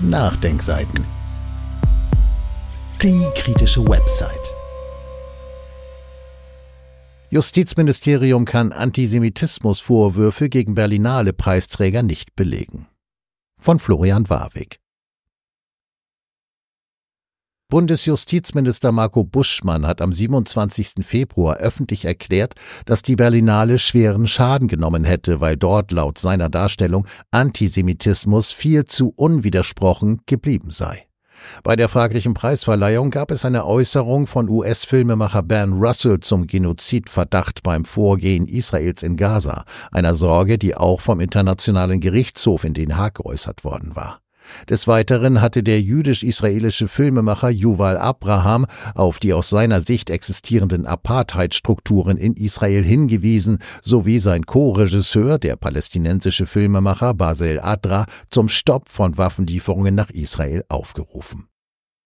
Nachdenkseiten. Die kritische Website. Justizministerium kann Antisemitismusvorwürfe gegen Berlinale Preisträger nicht belegen. Von Florian Warwick. Bundesjustizminister Marco Buschmann hat am 27. Februar öffentlich erklärt, dass die Berlinale schweren Schaden genommen hätte, weil dort laut seiner Darstellung Antisemitismus viel zu unwidersprochen geblieben sei. Bei der fraglichen Preisverleihung gab es eine Äußerung von US-Filmemacher Ben Russell zum Genozidverdacht beim Vorgehen Israels in Gaza, einer Sorge, die auch vom Internationalen Gerichtshof in Den Haag geäußert worden war. Des Weiteren hatte der jüdisch-israelische Filmemacher Yuval Abraham auf die aus seiner Sicht existierenden Apartheidstrukturen in Israel hingewiesen, sowie sein Co-Regisseur, der palästinensische Filmemacher Basel Adra, zum Stopp von Waffenlieferungen nach Israel aufgerufen.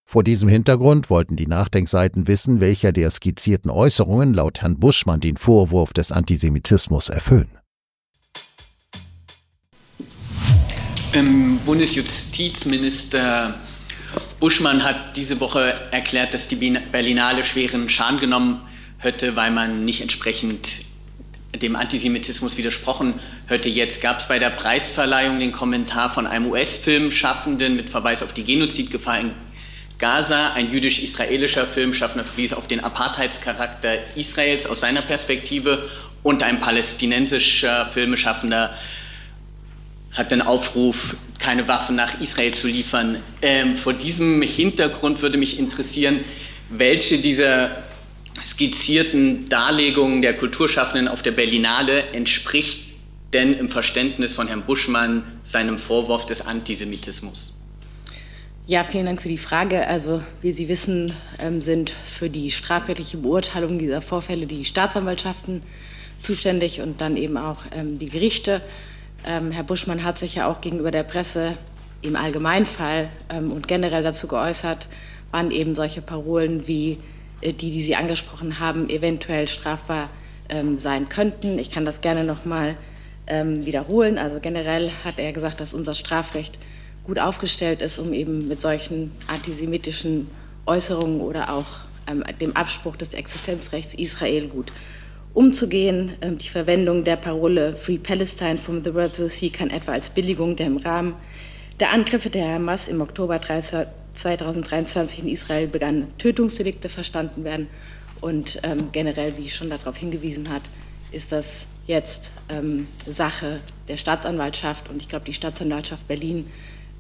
Vor diesem Hintergrund wollten die Nachdenkseiten wissen, welcher der skizzierten Äußerungen laut Herrn Buschmann den Vorwurf des Antisemitismus erfüllen. Bundesjustizminister Buschmann hat diese Woche erklärt, dass die Berlinale schweren Schaden genommen hätte, weil man nicht entsprechend dem Antisemitismus widersprochen hätte. Jetzt gab es bei der Preisverleihung den Kommentar von einem US-Filmschaffenden mit Verweis auf die Genozidgefahr in Gaza. Ein jüdisch-israelischer Filmschaffender verwies auf den Apartheidscharakter Israels aus seiner Perspektive und ein palästinensischer Filmschaffender hat den Aufruf, keine Waffen nach Israel zu liefern. Ähm, vor diesem Hintergrund würde mich interessieren, welche dieser skizzierten Darlegungen der Kulturschaffenden auf der Berlinale entspricht denn im Verständnis von Herrn Buschmann seinem Vorwurf des Antisemitismus? Ja, vielen Dank für die Frage. Also, wie Sie wissen, ähm, sind für die strafrechtliche Beurteilung dieser Vorfälle die Staatsanwaltschaften zuständig und dann eben auch ähm, die Gerichte. Ähm, Herr Buschmann hat sich ja auch gegenüber der Presse im Allgemeinfall ähm, und generell dazu geäußert, wann eben solche Parolen wie äh, die, die Sie angesprochen haben, eventuell strafbar ähm, sein könnten. Ich kann das gerne noch mal ähm, wiederholen. Also generell hat er gesagt, dass unser Strafrecht gut aufgestellt ist, um eben mit solchen antisemitischen Äußerungen oder auch ähm, dem Abspruch des Existenzrechts Israel gut umzugehen. Ähm, die Verwendung der Parole Free Palestine from the World to See kann etwa als Billigung der im Rahmen der Angriffe der Hamas im Oktober 2023 in Israel begannenen Tötungsdelikte verstanden werden. Und ähm, generell, wie ich schon darauf hingewiesen hat, ist das jetzt ähm, Sache der Staatsanwaltschaft. Und ich glaube, die Staatsanwaltschaft Berlin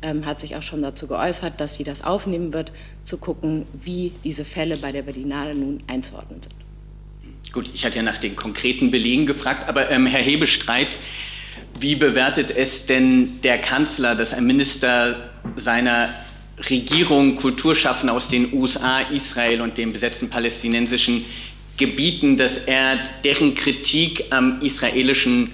ähm, hat sich auch schon dazu geäußert, dass sie das aufnehmen wird, zu gucken, wie diese Fälle bei der Berlinale nun einzuordnen sind. Gut, ich hatte ja nach den konkreten Belegen gefragt, aber ähm, Herr Hebestreit, wie bewertet es denn der Kanzler, dass ein Minister seiner Regierung Kulturschaffende aus den USA, Israel und den besetzten palästinensischen Gebieten, dass er deren Kritik am israelischen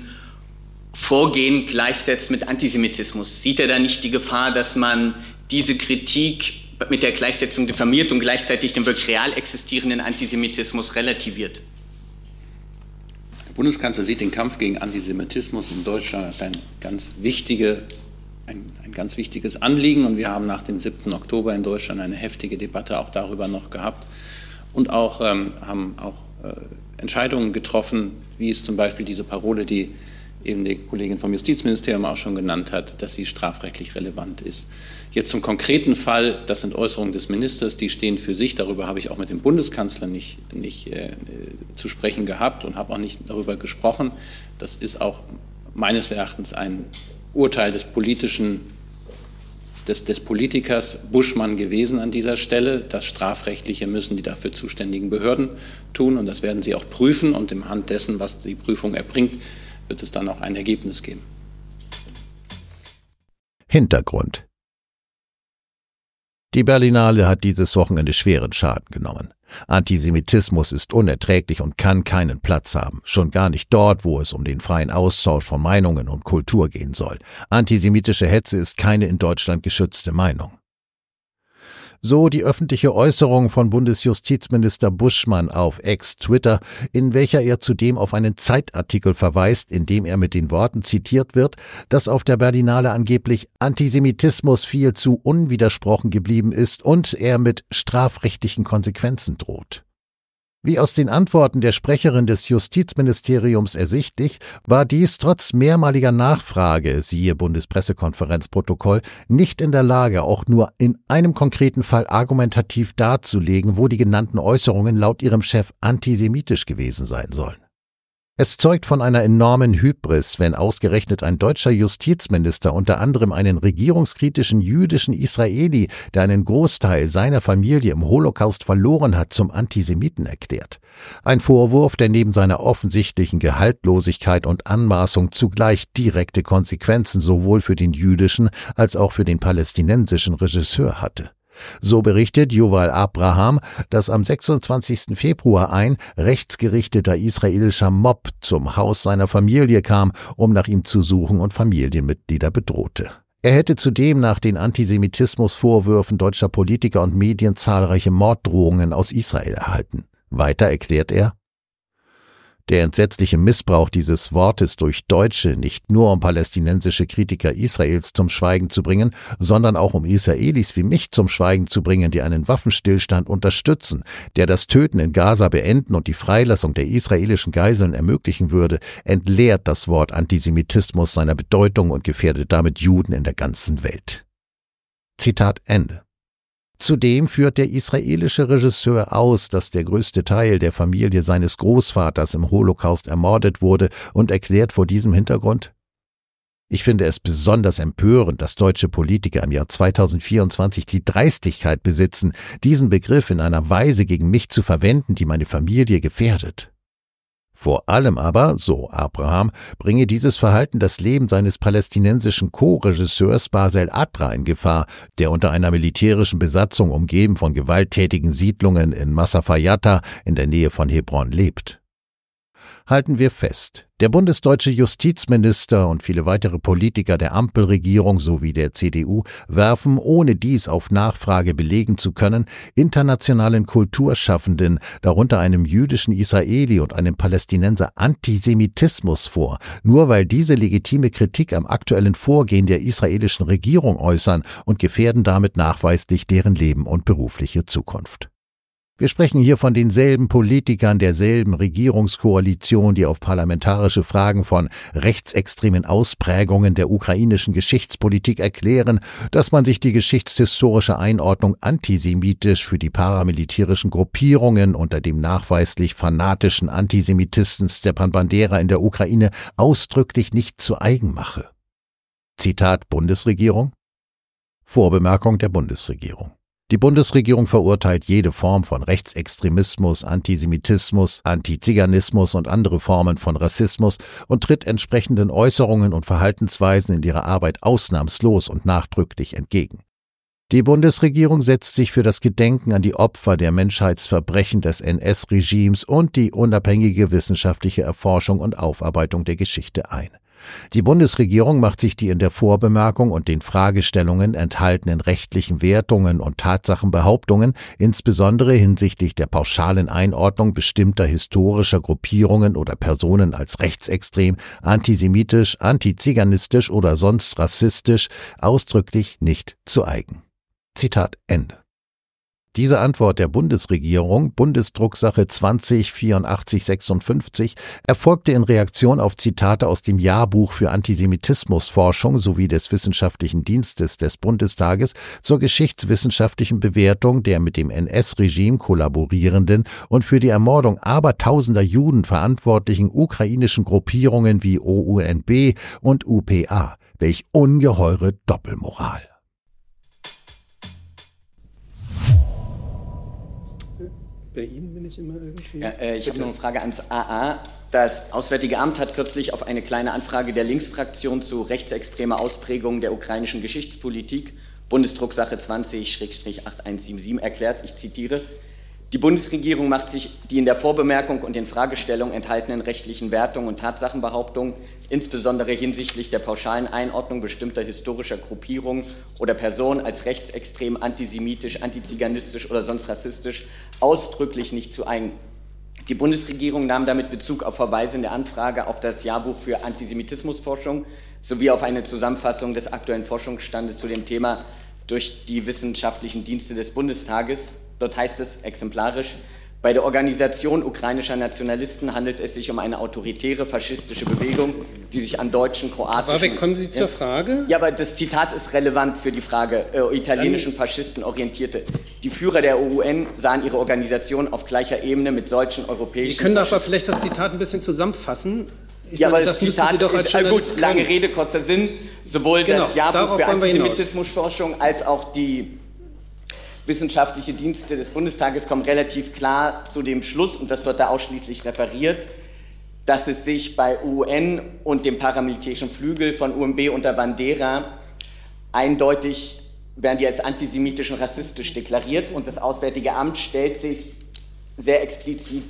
Vorgehen gleichsetzt mit Antisemitismus? Sieht er da nicht die Gefahr, dass man diese Kritik mit der Gleichsetzung diffamiert und gleichzeitig den wirklich real existierenden Antisemitismus relativiert? Bundeskanzler sieht den Kampf gegen Antisemitismus in Deutschland als ein ganz, wichtige, ein, ein ganz wichtiges Anliegen. Und wir haben nach dem 7. Oktober in Deutschland eine heftige Debatte auch darüber noch gehabt und auch, ähm, haben auch äh, Entscheidungen getroffen, wie es zum Beispiel diese Parole, die eben die Kollegin vom Justizministerium auch schon genannt hat, dass sie strafrechtlich relevant ist. Jetzt zum konkreten Fall, das sind Äußerungen des Ministers, die stehen für sich. Darüber habe ich auch mit dem Bundeskanzler nicht, nicht äh, zu sprechen gehabt und habe auch nicht darüber gesprochen. Das ist auch meines Erachtens ein Urteil des politischen des, des, Politikers Buschmann gewesen an dieser Stelle. Das Strafrechtliche müssen die dafür zuständigen Behörden tun und das werden sie auch prüfen. Und im Hand dessen, was die Prüfung erbringt, wird es dann auch ein Ergebnis geben. Hintergrund Die Berlinale hat dieses Wochenende schweren Schaden genommen. Antisemitismus ist unerträglich und kann keinen Platz haben, schon gar nicht dort, wo es um den freien Austausch von Meinungen und Kultur gehen soll. Antisemitische Hetze ist keine in Deutschland geschützte Meinung. So die öffentliche Äußerung von Bundesjustizminister Buschmann auf Ex-Twitter, in welcher er zudem auf einen Zeitartikel verweist, in dem er mit den Worten zitiert wird, dass auf der Berlinale angeblich Antisemitismus viel zu unwidersprochen geblieben ist und er mit strafrechtlichen Konsequenzen droht. Wie aus den Antworten der Sprecherin des Justizministeriums ersichtlich, war dies trotz mehrmaliger Nachfrage, siehe Bundespressekonferenzprotokoll, nicht in der Lage, auch nur in einem konkreten Fall argumentativ darzulegen, wo die genannten Äußerungen laut ihrem Chef antisemitisch gewesen sein sollen. Es zeugt von einer enormen Hybris, wenn ausgerechnet ein deutscher Justizminister unter anderem einen regierungskritischen jüdischen Israeli, der einen Großteil seiner Familie im Holocaust verloren hat, zum Antisemiten erklärt. Ein Vorwurf, der neben seiner offensichtlichen Gehaltlosigkeit und Anmaßung zugleich direkte Konsequenzen sowohl für den jüdischen als auch für den palästinensischen Regisseur hatte. So berichtet Yuval Abraham, dass am 26. Februar ein rechtsgerichteter israelischer Mob zum Haus seiner Familie kam, um nach ihm zu suchen und Familienmitglieder bedrohte. Er hätte zudem nach den Antisemitismusvorwürfen deutscher Politiker und Medien zahlreiche Morddrohungen aus Israel erhalten. Weiter erklärt er, der entsetzliche Missbrauch dieses Wortes durch Deutsche nicht nur um palästinensische Kritiker Israels zum Schweigen zu bringen, sondern auch um Israelis wie mich zum Schweigen zu bringen, die einen Waffenstillstand unterstützen, der das Töten in Gaza beenden und die Freilassung der israelischen Geiseln ermöglichen würde, entleert das Wort Antisemitismus seiner Bedeutung und gefährdet damit Juden in der ganzen Welt. Zitat Ende. Zudem führt der israelische Regisseur aus, dass der größte Teil der Familie seines Großvaters im Holocaust ermordet wurde und erklärt vor diesem Hintergrund ich finde es besonders empörend, dass deutsche Politiker im Jahr 2024 die Dreistigkeit besitzen, diesen Begriff in einer Weise gegen mich zu verwenden, die meine Familie gefährdet. Vor allem aber, so Abraham, bringe dieses Verhalten das Leben seines palästinensischen Co-Regisseurs Basel Adra in Gefahr, der unter einer militärischen Besatzung umgeben von gewalttätigen Siedlungen in Massafayata in der Nähe von Hebron lebt halten wir fest, der bundesdeutsche Justizminister und viele weitere Politiker der Ampelregierung sowie der CDU werfen, ohne dies auf Nachfrage belegen zu können, internationalen Kulturschaffenden, darunter einem jüdischen Israeli und einem Palästinenser Antisemitismus vor, nur weil diese legitime Kritik am aktuellen Vorgehen der israelischen Regierung äußern und gefährden damit nachweislich deren Leben und berufliche Zukunft. Wir sprechen hier von denselben Politikern derselben Regierungskoalition, die auf parlamentarische Fragen von rechtsextremen Ausprägungen der ukrainischen Geschichtspolitik erklären, dass man sich die geschichtshistorische Einordnung antisemitisch für die paramilitärischen Gruppierungen unter dem nachweislich fanatischen Antisemitisten Stepan Bandera in der Ukraine ausdrücklich nicht zu eigen mache. Zitat Bundesregierung Vorbemerkung der Bundesregierung die Bundesregierung verurteilt jede Form von Rechtsextremismus, Antisemitismus, Antiziganismus und andere Formen von Rassismus und tritt entsprechenden Äußerungen und Verhaltensweisen in ihrer Arbeit ausnahmslos und nachdrücklich entgegen. Die Bundesregierung setzt sich für das Gedenken an die Opfer der Menschheitsverbrechen des NS-Regimes und die unabhängige wissenschaftliche Erforschung und Aufarbeitung der Geschichte ein. Die Bundesregierung macht sich die in der Vorbemerkung und den Fragestellungen enthaltenen rechtlichen Wertungen und Tatsachenbehauptungen, insbesondere hinsichtlich der pauschalen Einordnung bestimmter historischer Gruppierungen oder Personen als rechtsextrem, antisemitisch, antiziganistisch oder sonst rassistisch, ausdrücklich nicht zu eigen. Zitat Ende. Diese Antwort der Bundesregierung, Bundesdrucksache 208456, erfolgte in Reaktion auf Zitate aus dem Jahrbuch für Antisemitismusforschung sowie des Wissenschaftlichen Dienstes des Bundestages zur geschichtswissenschaftlichen Bewertung der mit dem NS-Regime kollaborierenden und für die Ermordung abertausender Juden verantwortlichen ukrainischen Gruppierungen wie OUNB und UPA. Welch ungeheure Doppelmoral. Bei Ihnen bin ich immer irgendwie. Ja, äh, ich habe noch eine Frage ans AA. Das Auswärtige Amt hat kürzlich auf eine kleine Anfrage der Linksfraktion zu rechtsextremer Ausprägung der ukrainischen Geschichtspolitik, Bundesdrucksache 20-8177, erklärt, ich zitiere, Die Bundesregierung macht sich die in der Vorbemerkung und den Fragestellungen enthaltenen rechtlichen Wertungen und Tatsachenbehauptungen, insbesondere hinsichtlich der pauschalen Einordnung bestimmter historischer Gruppierungen oder Personen als rechtsextrem, antisemitisch, antiziganistisch oder sonst rassistisch, ausdrücklich nicht zu eigen. Die Bundesregierung nahm damit Bezug auf Verweise in der Anfrage auf das Jahrbuch für Antisemitismusforschung sowie auf eine Zusammenfassung des aktuellen Forschungsstandes zu dem Thema durch die wissenschaftlichen Dienste des Bundestages. Dort heißt es exemplarisch, bei der Organisation ukrainischer Nationalisten handelt es sich um eine autoritäre faschistische Bewegung, die sich an deutschen, kroatischen... Warwick, kommen Sie zur Frage? Ja, aber das Zitat ist relevant für die Frage äh, italienischen Faschisten orientierte. Die Führer der UN sahen ihre Organisation auf gleicher Ebene mit solchen europäischen... Sie können doch aber vielleicht das Zitat ein bisschen zusammenfassen. Ich ja, meine, aber das, das Zitat doch ist, äh, gut, lange Rede, kurzer Sinn. Sowohl genau, das Jahrbuch für Antisemitismusforschung als auch die wissenschaftliche Dienste des Bundestages kommen relativ klar zu dem Schluss, und das wird da ausschließlich referiert, dass es sich bei UN und dem paramilitärischen Flügel von UMB unter Bandera eindeutig werden die als antisemitisch und rassistisch deklariert und das Auswärtige Amt stellt sich sehr explizit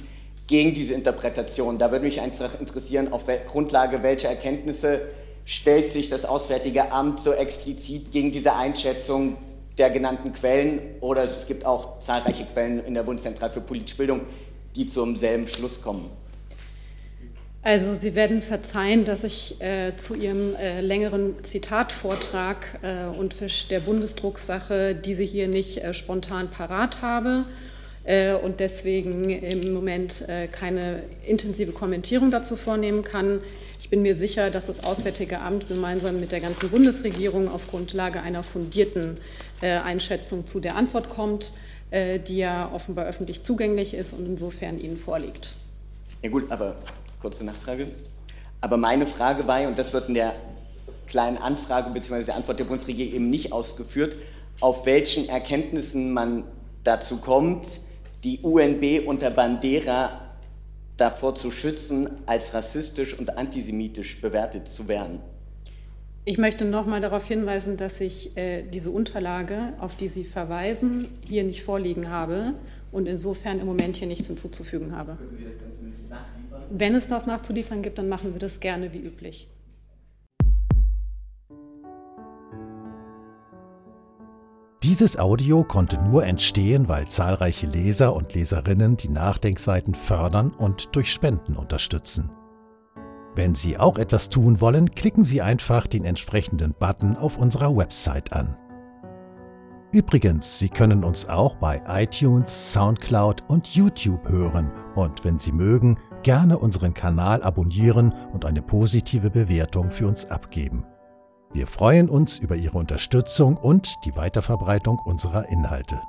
gegen diese Interpretation. Da würde mich einfach interessieren, auf Grundlage welcher Erkenntnisse stellt sich das Auswärtige Amt so explizit gegen diese Einschätzung der genannten Quellen oder es gibt auch zahlreiche Quellen in der Bundeszentrale für politische Bildung, die zum selben Schluss kommen. Also Sie werden verzeihen, dass ich äh, zu Ihrem äh, längeren Zitatvortrag äh, und der Bundesdrucksache diese hier nicht äh, spontan parat habe äh, und deswegen im Moment äh, keine intensive Kommentierung dazu vornehmen kann. Ich bin mir sicher, dass das Auswärtige Amt gemeinsam mit der ganzen Bundesregierung auf Grundlage einer fundierten äh, Einschätzung zu der Antwort kommt, äh, die ja offenbar öffentlich zugänglich ist und insofern Ihnen vorliegt. Ja gut, aber kurze Nachfrage. Aber meine Frage war, und das wird in der kleinen Anfrage bzw. der Antwort der Bundesregierung eben nicht ausgeführt, auf welchen Erkenntnissen man dazu kommt, die UNB unter Bandera davor zu schützen, als rassistisch und antisemitisch bewertet zu werden. Ich möchte noch mal darauf hinweisen, dass ich äh, diese Unterlage, auf die Sie verweisen, hier nicht vorliegen habe und insofern im Moment hier nichts hinzuzufügen habe. Können Sie das dann zumindest nachliefern? Wenn es das nachzuliefern gibt, dann machen wir das gerne wie üblich. Dieses Audio konnte nur entstehen, weil zahlreiche Leser und Leserinnen die Nachdenkseiten fördern und durch Spenden unterstützen. Wenn Sie auch etwas tun wollen, klicken Sie einfach den entsprechenden Button auf unserer Website an. Übrigens, Sie können uns auch bei iTunes, SoundCloud und YouTube hören und wenn Sie mögen, gerne unseren Kanal abonnieren und eine positive Bewertung für uns abgeben. Wir freuen uns über Ihre Unterstützung und die Weiterverbreitung unserer Inhalte.